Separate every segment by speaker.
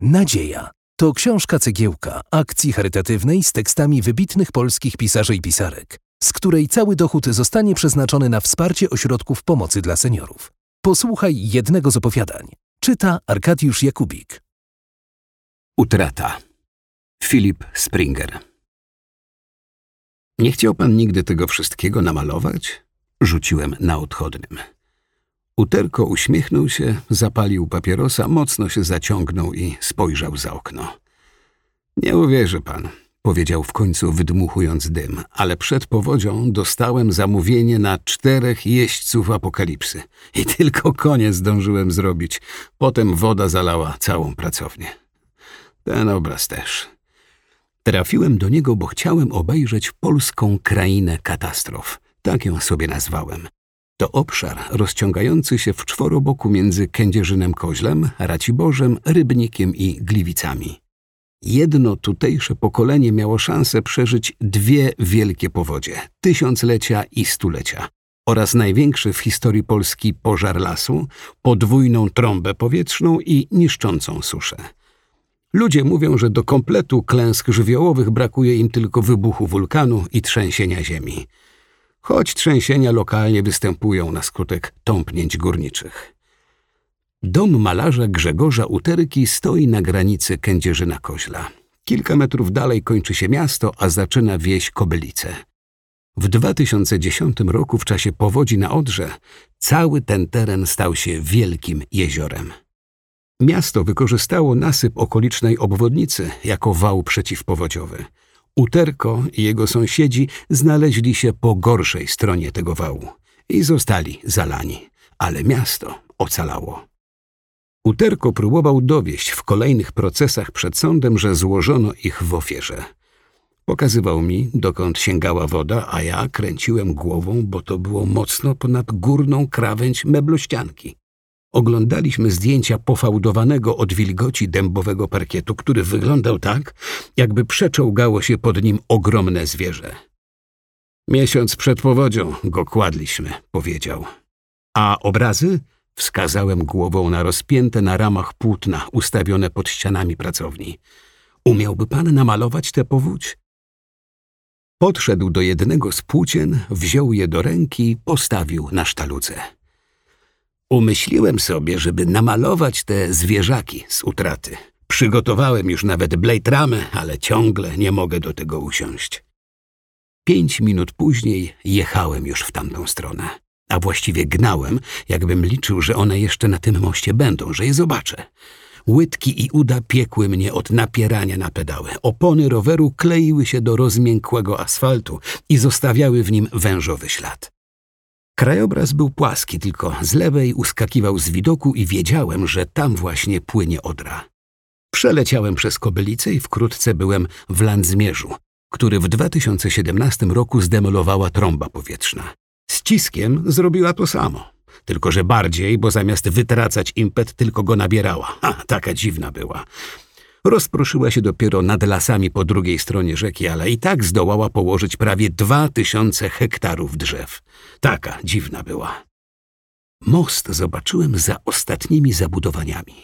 Speaker 1: Nadzieja to książka cegiełka akcji charytatywnej z tekstami wybitnych polskich pisarzy i pisarek, z której cały dochód zostanie przeznaczony na wsparcie ośrodków pomocy dla seniorów. Posłuchaj jednego z opowiadań. Czyta Arkadiusz Jakubik.
Speaker 2: Utrata. Filip Springer. Nie chciał pan nigdy tego wszystkiego namalować? Rzuciłem na odchodnym. Uterko uśmiechnął się, zapalił papierosa, mocno się zaciągnął i spojrzał za okno. Nie uwierzy pan, powiedział w końcu, wydmuchując dym, ale przed powodzią dostałem zamówienie na czterech jeźdźców apokalipsy. I tylko koniec zdążyłem zrobić. Potem woda zalała całą pracownię. Ten obraz też. Trafiłem do niego, bo chciałem obejrzeć polską krainę katastrof. Tak ją sobie nazwałem. To obszar rozciągający się w czworoboku między Kędzierzynem Koźlem, Raciborzem, Rybnikiem i Gliwicami. Jedno tutejsze pokolenie miało szansę przeżyć dwie wielkie powodzie tysiąclecia i stulecia oraz największy w historii Polski pożar lasu, podwójną trąbę powietrzną i niszczącą suszę. Ludzie mówią, że do kompletu klęsk żywiołowych brakuje im tylko wybuchu wulkanu i trzęsienia ziemi. Choć trzęsienia lokalnie występują na skutek tąpnięć górniczych. Dom malarza Grzegorza Uterki stoi na granicy Kędzierzyna-Koźla. Kilka metrów dalej kończy się miasto, a zaczyna wieś Kobylice. W 2010 roku w czasie powodzi na Odrze cały ten teren stał się wielkim jeziorem. Miasto wykorzystało nasyp okolicznej obwodnicy jako wał przeciwpowodziowy. Uterko i jego sąsiedzi znaleźli się po gorszej stronie tego wału i zostali zalani, ale miasto ocalało. Uterko próbował dowieść w kolejnych procesach przed sądem, że złożono ich w ofierze. Pokazywał mi, dokąd sięgała woda, a ja kręciłem głową, bo to było mocno ponad górną krawędź meblościanki. Oglądaliśmy zdjęcia pofałdowanego od wilgoci dębowego parkietu, który wyglądał tak, jakby przeczołgało się pod nim ogromne zwierzę. Miesiąc przed powodzią go kładliśmy, powiedział. A obrazy? Wskazałem głową na rozpięte na ramach płótna ustawione pod ścianami pracowni. Umiałby pan namalować tę powódź? Podszedł do jednego z płócien, wziął je do ręki, postawił na sztaludze. Umyśliłem sobie, żeby namalować te zwierzaki z utraty. Przygotowałem już nawet blade ramy, ale ciągle nie mogę do tego usiąść. Pięć minut później jechałem już w tamtą stronę a właściwie gnałem, jakbym liczył, że one jeszcze na tym moście będą, że je zobaczę. Łydki i uda piekły mnie od napierania na pedały. Opony roweru kleiły się do rozmiękłego asfaltu i zostawiały w nim wężowy ślad. Krajobraz był płaski, tylko z lewej uskakiwał z widoku i wiedziałem, że tam właśnie płynie Odra. Przeleciałem przez Kobylicę i wkrótce byłem w Landzmierzu, który w 2017 roku zdemolowała trąba powietrzna. Z ciskiem zrobiła to samo. Tylko, że bardziej, bo zamiast wytracać impet, tylko go nabierała. Ha, taka dziwna była. Rozproszyła się dopiero nad lasami po drugiej stronie rzeki, ale i tak zdołała położyć prawie dwa tysiące hektarów drzew. Taka dziwna była. Most zobaczyłem za ostatnimi zabudowaniami.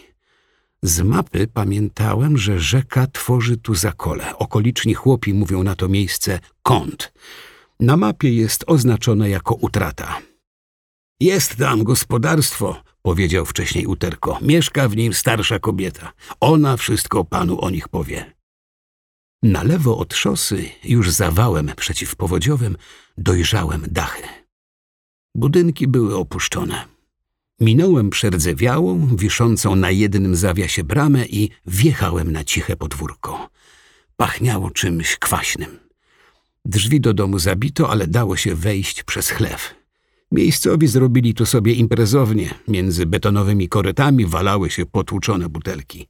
Speaker 2: Z mapy pamiętałem, że rzeka tworzy tu zakole. Okoliczni chłopi mówią na to miejsce kąt. Na mapie jest oznaczone jako utrata. Jest tam gospodarstwo, powiedział wcześniej Uterko. Mieszka w nim starsza kobieta. Ona wszystko panu o nich powie. Na lewo od szosy, już zawałem przeciwpowodziowym, dojrzałem dachy. Budynki były opuszczone. Minąłem przerdzewiałą, wiszącą na jednym zawiasie bramę i wjechałem na ciche podwórko. Pachniało czymś kwaśnym. Drzwi do domu zabito, ale dało się wejść przez chlew. Miejscowi zrobili tu sobie imprezownie. Między betonowymi korytami walały się potłuczone butelki.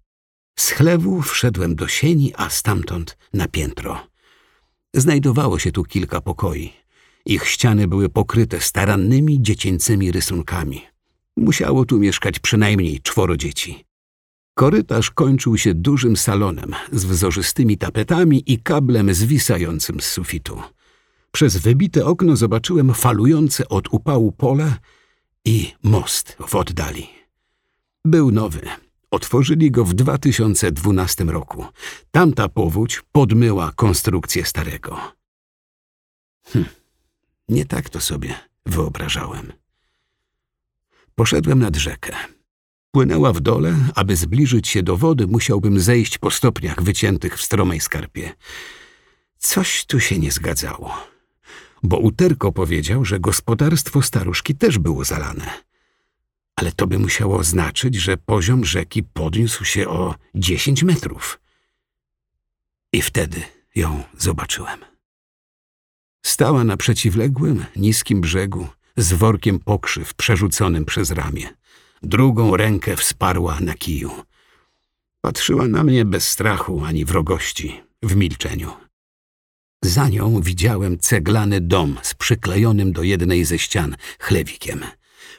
Speaker 2: Z chlewu wszedłem do sieni, a stamtąd na piętro. Znajdowało się tu kilka pokoi. Ich ściany były pokryte starannymi dziecięcymi rysunkami. Musiało tu mieszkać przynajmniej czworo dzieci. Korytarz kończył się dużym salonem z wzorzystymi tapetami i kablem zwisającym z sufitu. Przez wybite okno zobaczyłem falujące od upału pole i most w oddali. Był nowy, Otworzyli go w 2012 roku. Tamta powódź podmyła konstrukcję starego. Hm, nie tak to sobie wyobrażałem. Poszedłem nad rzekę. Płynęła w dole, aby zbliżyć się do wody, musiałbym zejść po stopniach wyciętych w stromej skarpie. Coś tu się nie zgadzało, bo Uterko powiedział, że gospodarstwo staruszki też było zalane. Ale to by musiało oznaczyć, że poziom rzeki podniósł się o dziesięć metrów. I wtedy ją zobaczyłem. Stała na przeciwległym, niskim brzegu, z workiem pokrzyw przerzuconym przez ramię. Drugą rękę wsparła na kiju. Patrzyła na mnie bez strachu ani wrogości, w milczeniu. Za nią widziałem ceglany dom z przyklejonym do jednej ze ścian chlewikiem.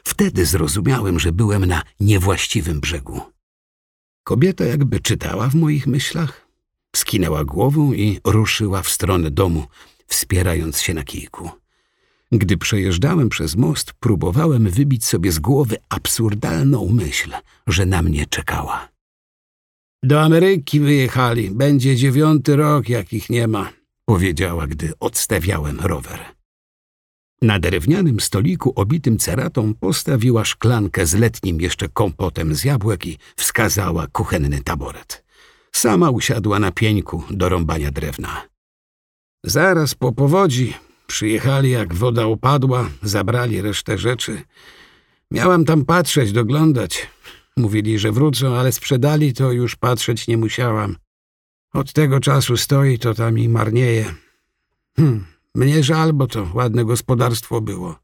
Speaker 2: Wtedy zrozumiałem, że byłem na niewłaściwym brzegu. Kobieta jakby czytała w moich myślach, skinęła głową i ruszyła w stronę domu, wspierając się na kijku. Gdy przejeżdżałem przez most, próbowałem wybić sobie z głowy absurdalną myśl, że na mnie czekała. Do Ameryki wyjechali. Będzie dziewiąty rok, jak ich nie ma, powiedziała, gdy odstawiałem rower. Na drewnianym stoliku obitym ceratą postawiła szklankę z letnim jeszcze kompotem z jabłek i wskazała kuchenny taboret. Sama usiadła na pieńku do rąbania drewna. Zaraz po powodzi Przyjechali, jak woda upadła, zabrali resztę rzeczy. Miałam tam patrzeć, doglądać. Mówili, że wrócą, ale sprzedali to już patrzeć nie musiałam. Od tego czasu stoi to tam i marnieje. Hm, mnie żal, bo to ładne gospodarstwo było.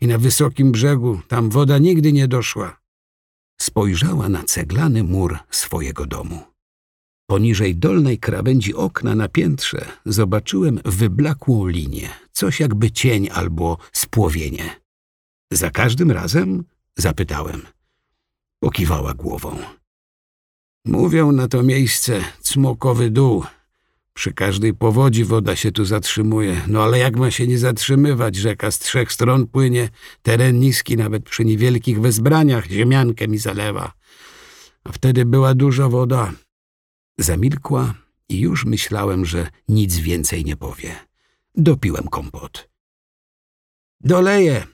Speaker 2: I na wysokim brzegu tam woda nigdy nie doszła. Spojrzała na ceglany mur swojego domu. Poniżej dolnej krawędzi okna na piętrze zobaczyłem wyblakłą linię, coś jakby cień albo spłowienie. Za każdym razem? zapytałem. Pokiwała głową. Mówią na to miejsce cmokowy dół. Przy każdej powodzi woda się tu zatrzymuje. No ale jak ma się nie zatrzymywać? Rzeka z trzech stron płynie, teren niski, nawet przy niewielkich wezbraniach ziemiankę mi zalewa. A wtedy była duża woda. Zamilkła i już myślałem, że nic więcej nie powie. Dopiłem kompot. Doleję,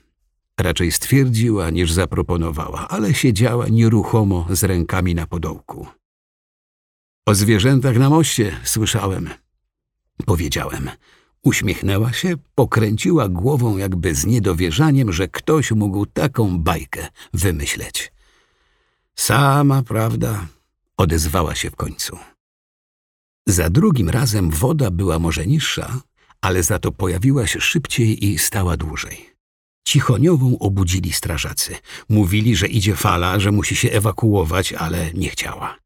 Speaker 2: raczej stwierdziła niż zaproponowała, ale siedziała nieruchomo z rękami na podołku. O zwierzętach na moście słyszałem. Powiedziałem. Uśmiechnęła się, pokręciła głową jakby z niedowierzaniem, że ktoś mógł taką bajkę wymyśleć. Sama prawda, odezwała się w końcu. Za drugim razem woda była może niższa, ale za to pojawiła się szybciej i stała dłużej. Cichoniową obudzili strażacy. Mówili, że idzie fala, że musi się ewakuować, ale nie chciała.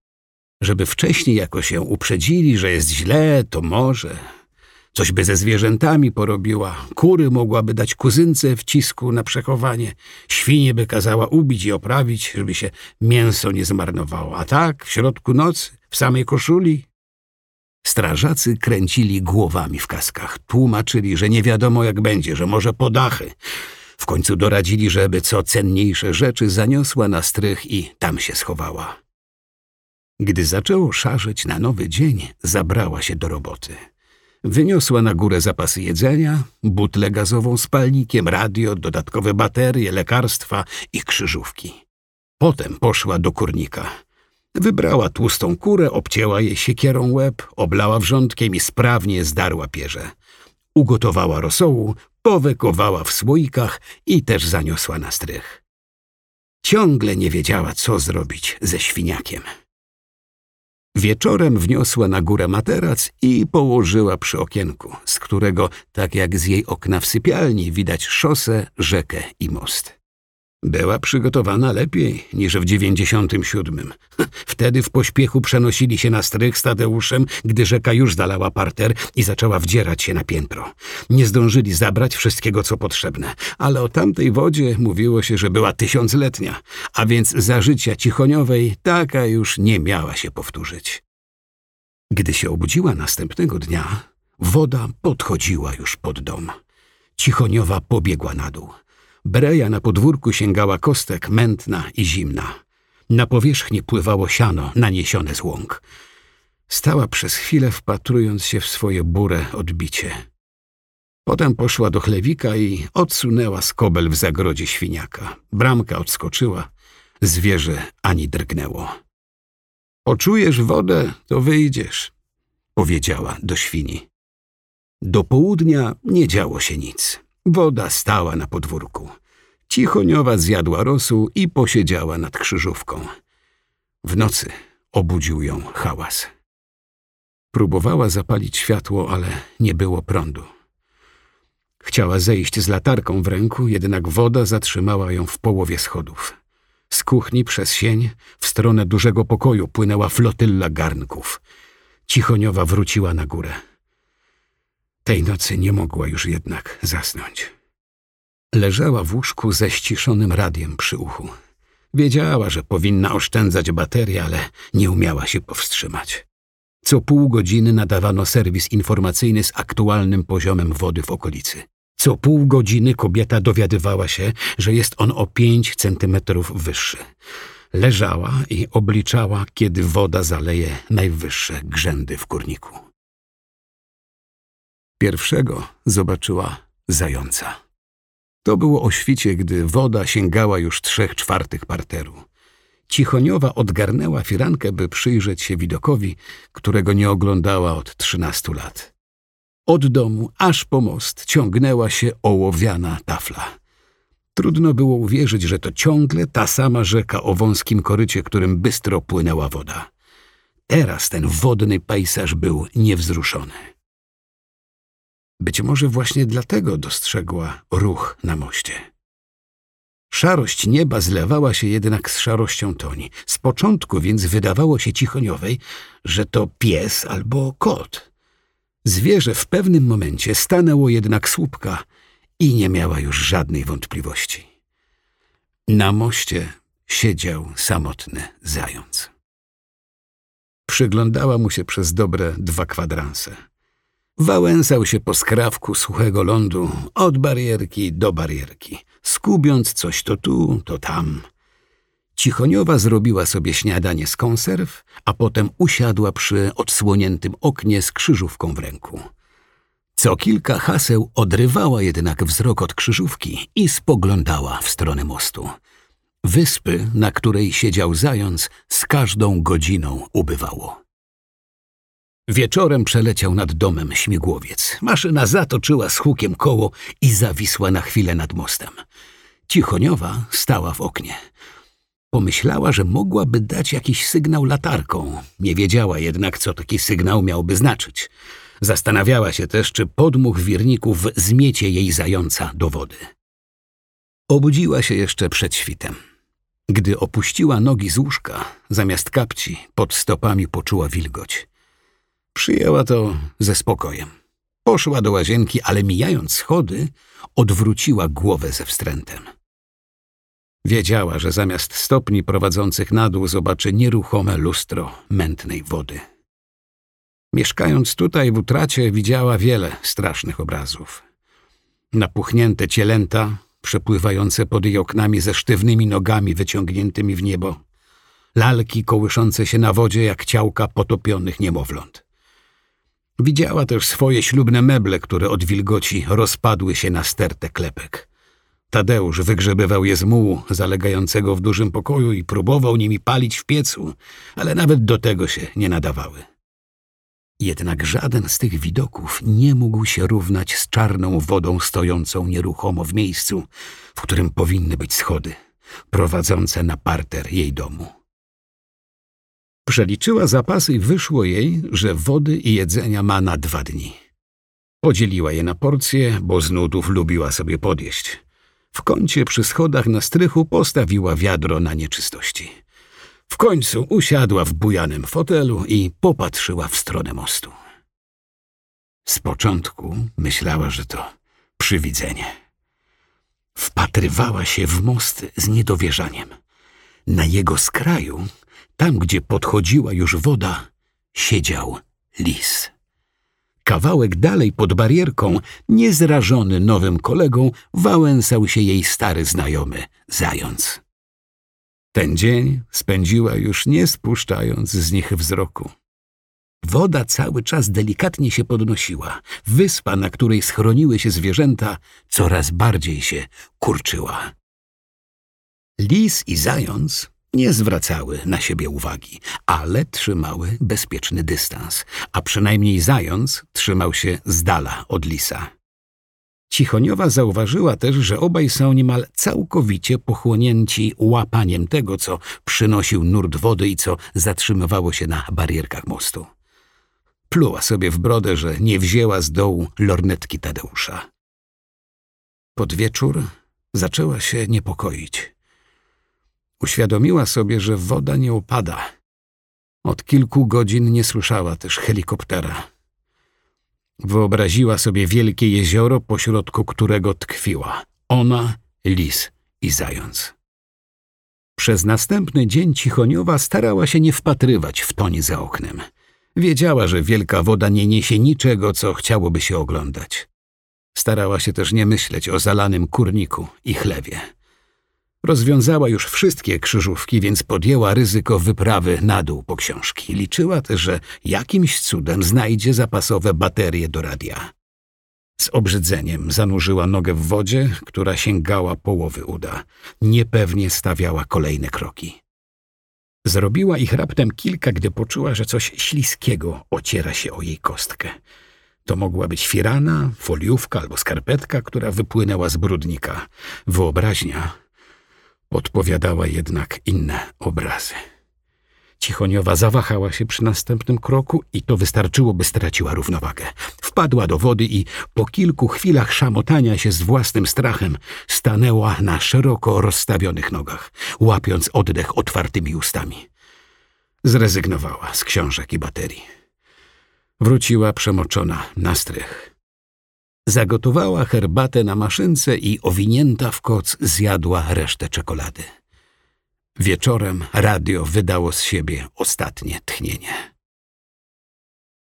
Speaker 2: Żeby wcześniej jakoś się uprzedzili, że jest źle, to może. Coś by ze zwierzętami porobiła. Kury mogłaby dać kuzynce wcisku na przechowanie. Świnie by kazała ubić i oprawić, żeby się mięso nie zmarnowało. A tak, w środku nocy, w samej koszuli, Strażacy kręcili głowami w kaskach, tłumaczyli, że nie wiadomo jak będzie, że może podachy. W końcu doradzili, żeby co cenniejsze rzeczy zaniosła na strych i tam się schowała. Gdy zaczęło szarzeć na nowy dzień, zabrała się do roboty. Wyniosła na górę zapasy jedzenia, butlę gazową z palnikiem, radio, dodatkowe baterie, lekarstwa i krzyżówki. Potem poszła do kurnika. Wybrała tłustą kurę, obcięła jej siekierą łeb, oblała wrzątkiem i sprawnie zdarła pierze. Ugotowała rosołu, powekowała w słoikach i też zaniosła na strych. Ciągle nie wiedziała, co zrobić ze świniakiem. Wieczorem wniosła na górę materac i położyła przy okienku, z którego, tak jak z jej okna w sypialni, widać szosę, rzekę i most. Była przygotowana lepiej niż w dziewięćdziesiątym siódmym. Wtedy w pośpiechu przenosili się na strych z Tadeuszem, gdy rzeka już zalała parter i zaczęła wdzierać się na piętro. Nie zdążyli zabrać wszystkiego, co potrzebne, ale o tamtej wodzie mówiło się, że była tysiącletnia, a więc za życia cichoniowej taka już nie miała się powtórzyć. Gdy się obudziła następnego dnia, woda podchodziła już pod dom. Cichoniowa pobiegła na dół. Breja na podwórku sięgała kostek, mętna i zimna. Na powierzchni pływało siano naniesione z łąk. Stała przez chwilę wpatrując się w swoje burę odbicie. Potem poszła do chlewika i odsunęła skobel w zagrodzie świniaka. Bramka odskoczyła, zwierzę ani drgnęło. Poczujesz wodę, to wyjdziesz, powiedziała do świni. Do południa nie działo się nic. Woda stała na podwórku. Cichoniowa zjadła rosół i posiedziała nad krzyżówką. W nocy obudził ją hałas. Próbowała zapalić światło, ale nie było prądu. Chciała zejść z latarką w ręku, jednak woda zatrzymała ją w połowie schodów. Z kuchni przez sień w stronę dużego pokoju płynęła flotylla garnków. Cichoniowa wróciła na górę. Tej nocy nie mogła już jednak zasnąć. Leżała w łóżku ze ściszonym radiem przy uchu. Wiedziała, że powinna oszczędzać baterię, ale nie umiała się powstrzymać. Co pół godziny nadawano serwis informacyjny z aktualnym poziomem wody w okolicy. Co pół godziny kobieta dowiadywała się, że jest on o pięć centymetrów wyższy. Leżała i obliczała, kiedy woda zaleje najwyższe grzędy w kurniku. Pierwszego zobaczyła zająca. To było o świcie, gdy woda sięgała już trzech czwartych parteru. Cichoniowa odgarnęła firankę, by przyjrzeć się widokowi, którego nie oglądała od trzynastu lat. Od domu aż po most ciągnęła się ołowiana tafla. Trudno było uwierzyć, że to ciągle ta sama rzeka o wąskim korycie, którym bystro płynęła woda. Teraz ten wodny pejsaż był niewzruszony. Być może właśnie dlatego dostrzegła ruch na moście. Szarość nieba zlewała się jednak z szarością toni. Z początku więc wydawało się cichoniowej, że to pies albo kot. Zwierzę w pewnym momencie stanęło jednak słupka i nie miała już żadnej wątpliwości. Na moście siedział samotny zając. Przyglądała mu się przez dobre dwa kwadranse. Wałęsał się po skrawku suchego lądu od barierki do barierki, skubiąc coś to tu, to tam. Cichoniowa zrobiła sobie śniadanie z konserw, a potem usiadła przy odsłoniętym oknie z krzyżówką w ręku. Co kilka haseł odrywała jednak wzrok od krzyżówki i spoglądała w stronę mostu. Wyspy, na której siedział zając, z każdą godziną ubywało. Wieczorem przeleciał nad domem śmigłowiec. Maszyna zatoczyła z hukiem koło i zawisła na chwilę nad mostem. Cichoniowa stała w oknie. Pomyślała, że mogłaby dać jakiś sygnał latarką. Nie wiedziała jednak, co taki sygnał miałby znaczyć. Zastanawiała się też, czy podmuch wirników zmiecie jej zająca do wody. Obudziła się jeszcze przed świtem. Gdy opuściła nogi z łóżka, zamiast kapci, pod stopami poczuła wilgoć. Przyjęła to ze spokojem. Poszła do łazienki, ale mijając schody, odwróciła głowę ze wstrętem. Wiedziała, że zamiast stopni prowadzących na dół zobaczy nieruchome lustro mętnej wody. Mieszkając tutaj w utracie widziała wiele strasznych obrazów. Napuchnięte cielęta, przepływające pod jej oknami ze sztywnymi nogami wyciągniętymi w niebo, lalki kołyszące się na wodzie jak ciałka potopionych niemowląt. Widziała też swoje ślubne meble, które od wilgoci rozpadły się na stertę klepek. Tadeusz wygrzebywał je z mułu zalegającego w dużym pokoju i próbował nimi palić w piecu, ale nawet do tego się nie nadawały. Jednak żaden z tych widoków nie mógł się równać z czarną wodą stojącą nieruchomo w miejscu, w którym powinny być schody, prowadzące na parter jej domu. Przeliczyła zapasy i wyszło jej, że wody i jedzenia ma na dwa dni. Podzieliła je na porcje, bo z nudów lubiła sobie podjeść. W kącie przy schodach na strychu postawiła wiadro na nieczystości. W końcu usiadła w bujanym fotelu i popatrzyła w stronę mostu. Z początku myślała, że to przywidzenie. Wpatrywała się w most z niedowierzaniem. Na jego skraju tam, gdzie podchodziła już woda, siedział lis. Kawałek dalej pod barierką, niezrażony nowym kolegą, wałęsał się jej stary znajomy, zając. Ten dzień spędziła już nie spuszczając z nich wzroku. Woda cały czas delikatnie się podnosiła. Wyspa, na której schroniły się zwierzęta, coraz bardziej się kurczyła. Lis i zając nie zwracały na siebie uwagi, ale trzymały bezpieczny dystans, a przynajmniej zając trzymał się z dala od lisa. Cichoniowa zauważyła też, że obaj są niemal całkowicie pochłonięci łapaniem tego, co przynosił nurt wody i co zatrzymywało się na barierkach mostu. Pluła sobie w brodę, że nie wzięła z dołu lornetki Tadeusza. Pod wieczór zaczęła się niepokoić. Uświadomiła sobie, że woda nie opada. Od kilku godzin nie słyszała też helikoptera. Wyobraziła sobie wielkie jezioro, pośrodku którego tkwiła ona, lis i zając. Przez następny dzień Cichoniowa starała się nie wpatrywać w tonie za oknem. Wiedziała, że wielka woda nie niesie niczego, co chciałoby się oglądać. Starała się też nie myśleć o zalanym kurniku i chlewie. Rozwiązała już wszystkie krzyżówki, więc podjęła ryzyko wyprawy na dół po książki. Liczyła też, że jakimś cudem znajdzie zapasowe baterie do radia. Z obrzydzeniem zanurzyła nogę w wodzie, która sięgała połowy uda. Niepewnie stawiała kolejne kroki. Zrobiła ich raptem kilka, gdy poczuła, że coś śliskiego ociera się o jej kostkę. To mogła być firana, foliówka albo skarpetka, która wypłynęła z brudnika. Wyobraźnia podpowiadała jednak inne obrazy. Cichoniowa zawahała się przy następnym kroku i to wystarczyło, by straciła równowagę. Wpadła do wody i po kilku chwilach szamotania się z własnym strachem stanęła na szeroko rozstawionych nogach, łapiąc oddech otwartymi ustami. Zrezygnowała z książek i baterii. Wróciła przemoczona na strych. Zagotowała herbatę na maszynce i owinięta w koc zjadła resztę czekolady. Wieczorem radio wydało z siebie ostatnie tchnienie.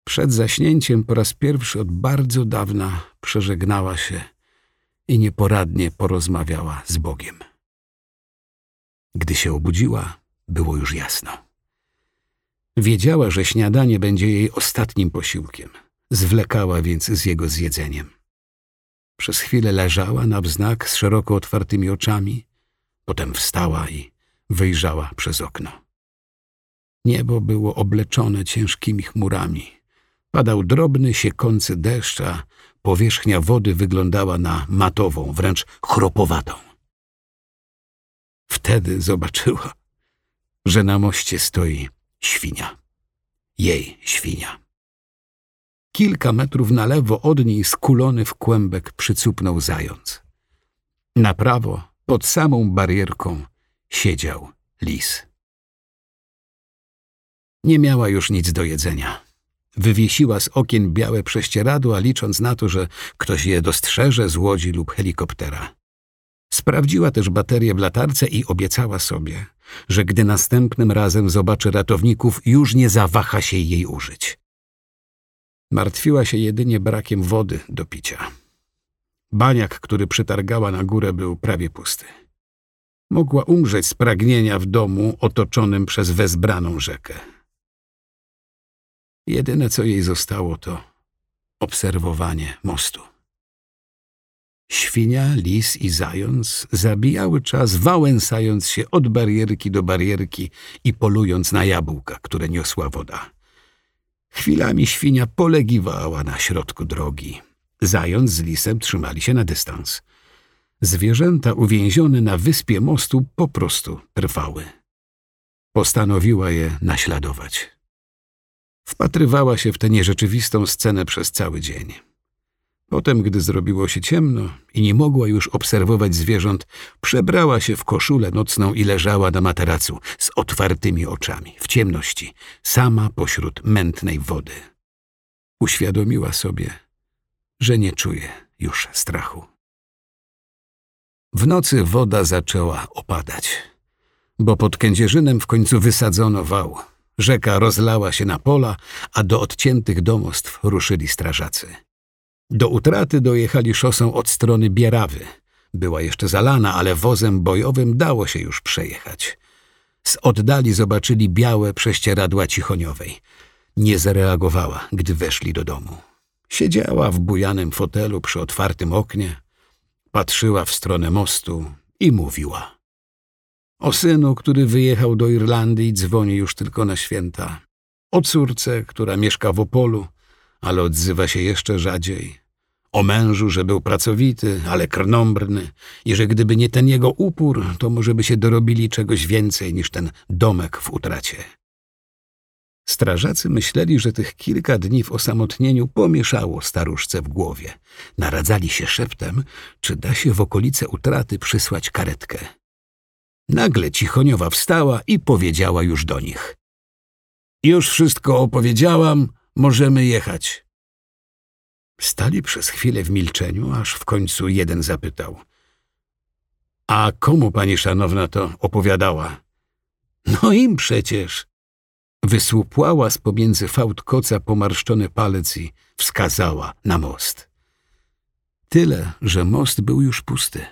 Speaker 2: Przed zaśnięciem po raz pierwszy od bardzo dawna przeżegnała się i nieporadnie porozmawiała z Bogiem. Gdy się obudziła, było już jasno. Wiedziała, że śniadanie będzie jej ostatnim posiłkiem. Zwlekała więc z jego zjedzeniem. Przez chwilę leżała na wznak z szeroko otwartymi oczami, potem wstała i wyjrzała przez okno. Niebo było obleczone ciężkimi chmurami. Padał drobny, siekący deszcz, a powierzchnia wody wyglądała na matową, wręcz chropowatą. Wtedy zobaczyła, że na moście stoi świnia. Jej świnia. Kilka metrów na lewo od niej skulony w kłębek przycupnął zając. Na prawo, pod samą barierką, siedział lis. Nie miała już nic do jedzenia. Wywiesiła z okien białe prześcieradła, licząc na to, że ktoś je dostrzeże z łodzi lub helikoptera. Sprawdziła też baterię w latarce i obiecała sobie, że gdy następnym razem zobaczy ratowników, już nie zawaha się jej użyć. Martwiła się jedynie brakiem wody do picia. Baniak, który przytargała na górę, był prawie pusty. Mogła umrzeć z pragnienia w domu otoczonym przez wezbraną rzekę. Jedyne, co jej zostało, to obserwowanie mostu. Świnia, lis i zając zabijały czas, wałęsając się od barierki do barierki i polując na jabłka, które niosła woda. Chwilami świnia polegiwała na środku drogi. Zając z lisem trzymali się na dystans. Zwierzęta uwięzione na wyspie mostu po prostu trwały. Postanowiła je naśladować. Wpatrywała się w tę nierzeczywistą scenę przez cały dzień. Potem, gdy zrobiło się ciemno i nie mogła już obserwować zwierząt, przebrała się w koszulę nocną i leżała na materacu z otwartymi oczami, w ciemności, sama pośród mętnej wody. Uświadomiła sobie, że nie czuje już strachu. W nocy woda zaczęła opadać, bo pod Kędzierzynem w końcu wysadzono wał. Rzeka rozlała się na pola, a do odciętych domostw ruszyli strażacy. Do utraty dojechali szosą od strony Bierawy. Była jeszcze zalana, ale wozem bojowym dało się już przejechać. Z oddali zobaczyli białe prześcieradła cichoniowej. Nie zareagowała, gdy weszli do domu. Siedziała w bujanym fotelu przy otwartym oknie, patrzyła w stronę mostu i mówiła. O synu, który wyjechał do Irlandii dzwoni już tylko na święta. O córce, która mieszka w Opolu, ale odzywa się jeszcze rzadziej. O mężu, że był pracowity, ale krnąbrny i że gdyby nie ten jego upór, to może by się dorobili czegoś więcej niż ten domek w utracie. Strażacy myśleli, że tych kilka dni w osamotnieniu pomieszało staruszce w głowie. Naradzali się szeptem, czy da się w okolice utraty przysłać karetkę. Nagle Cichoniowa wstała i powiedziała już do nich. Już wszystko opowiedziałam, możemy jechać. Stali przez chwilę w milczeniu, aż w końcu jeden zapytał. A komu pani szanowna to opowiadała? No im przecież. Wysłupłała z pomiędzy fałd koca pomarszczony palec i wskazała na most. Tyle, że most był już pusty.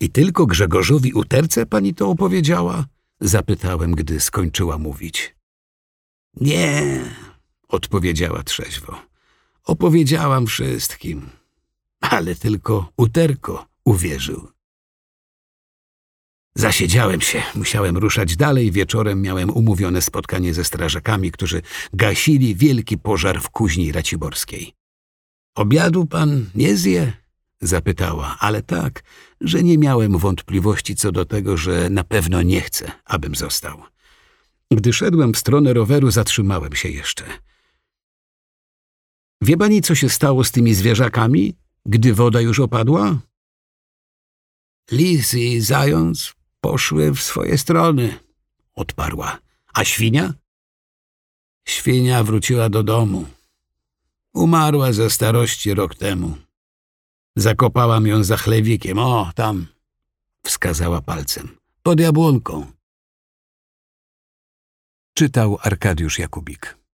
Speaker 2: I tylko Grzegorzowi Uterce pani to opowiedziała? Zapytałem, gdy skończyła mówić. Nie, odpowiedziała trzeźwo. Opowiedziałam wszystkim, ale tylko Uterko uwierzył. Zasiedziałem się, musiałem ruszać dalej. Wieczorem miałem umówione spotkanie ze strażakami, którzy gasili wielki pożar w kuźni raciborskiej. Obiadu pan nie zje? Zapytała, ale tak, że nie miałem wątpliwości co do tego, że na pewno nie chce, abym został. Gdy szedłem w stronę roweru, zatrzymałem się jeszcze. Wie pani, co się stało z tymi zwierzakami, gdy woda już opadła? Lis i zając poszły w swoje strony, odparła. A świnia? Świnia wróciła do domu. Umarła ze starości rok temu. Zakopałam ją za chlewikiem. O, tam, wskazała palcem. Pod jabłonką.
Speaker 1: Czytał Arkadiusz Jakubik.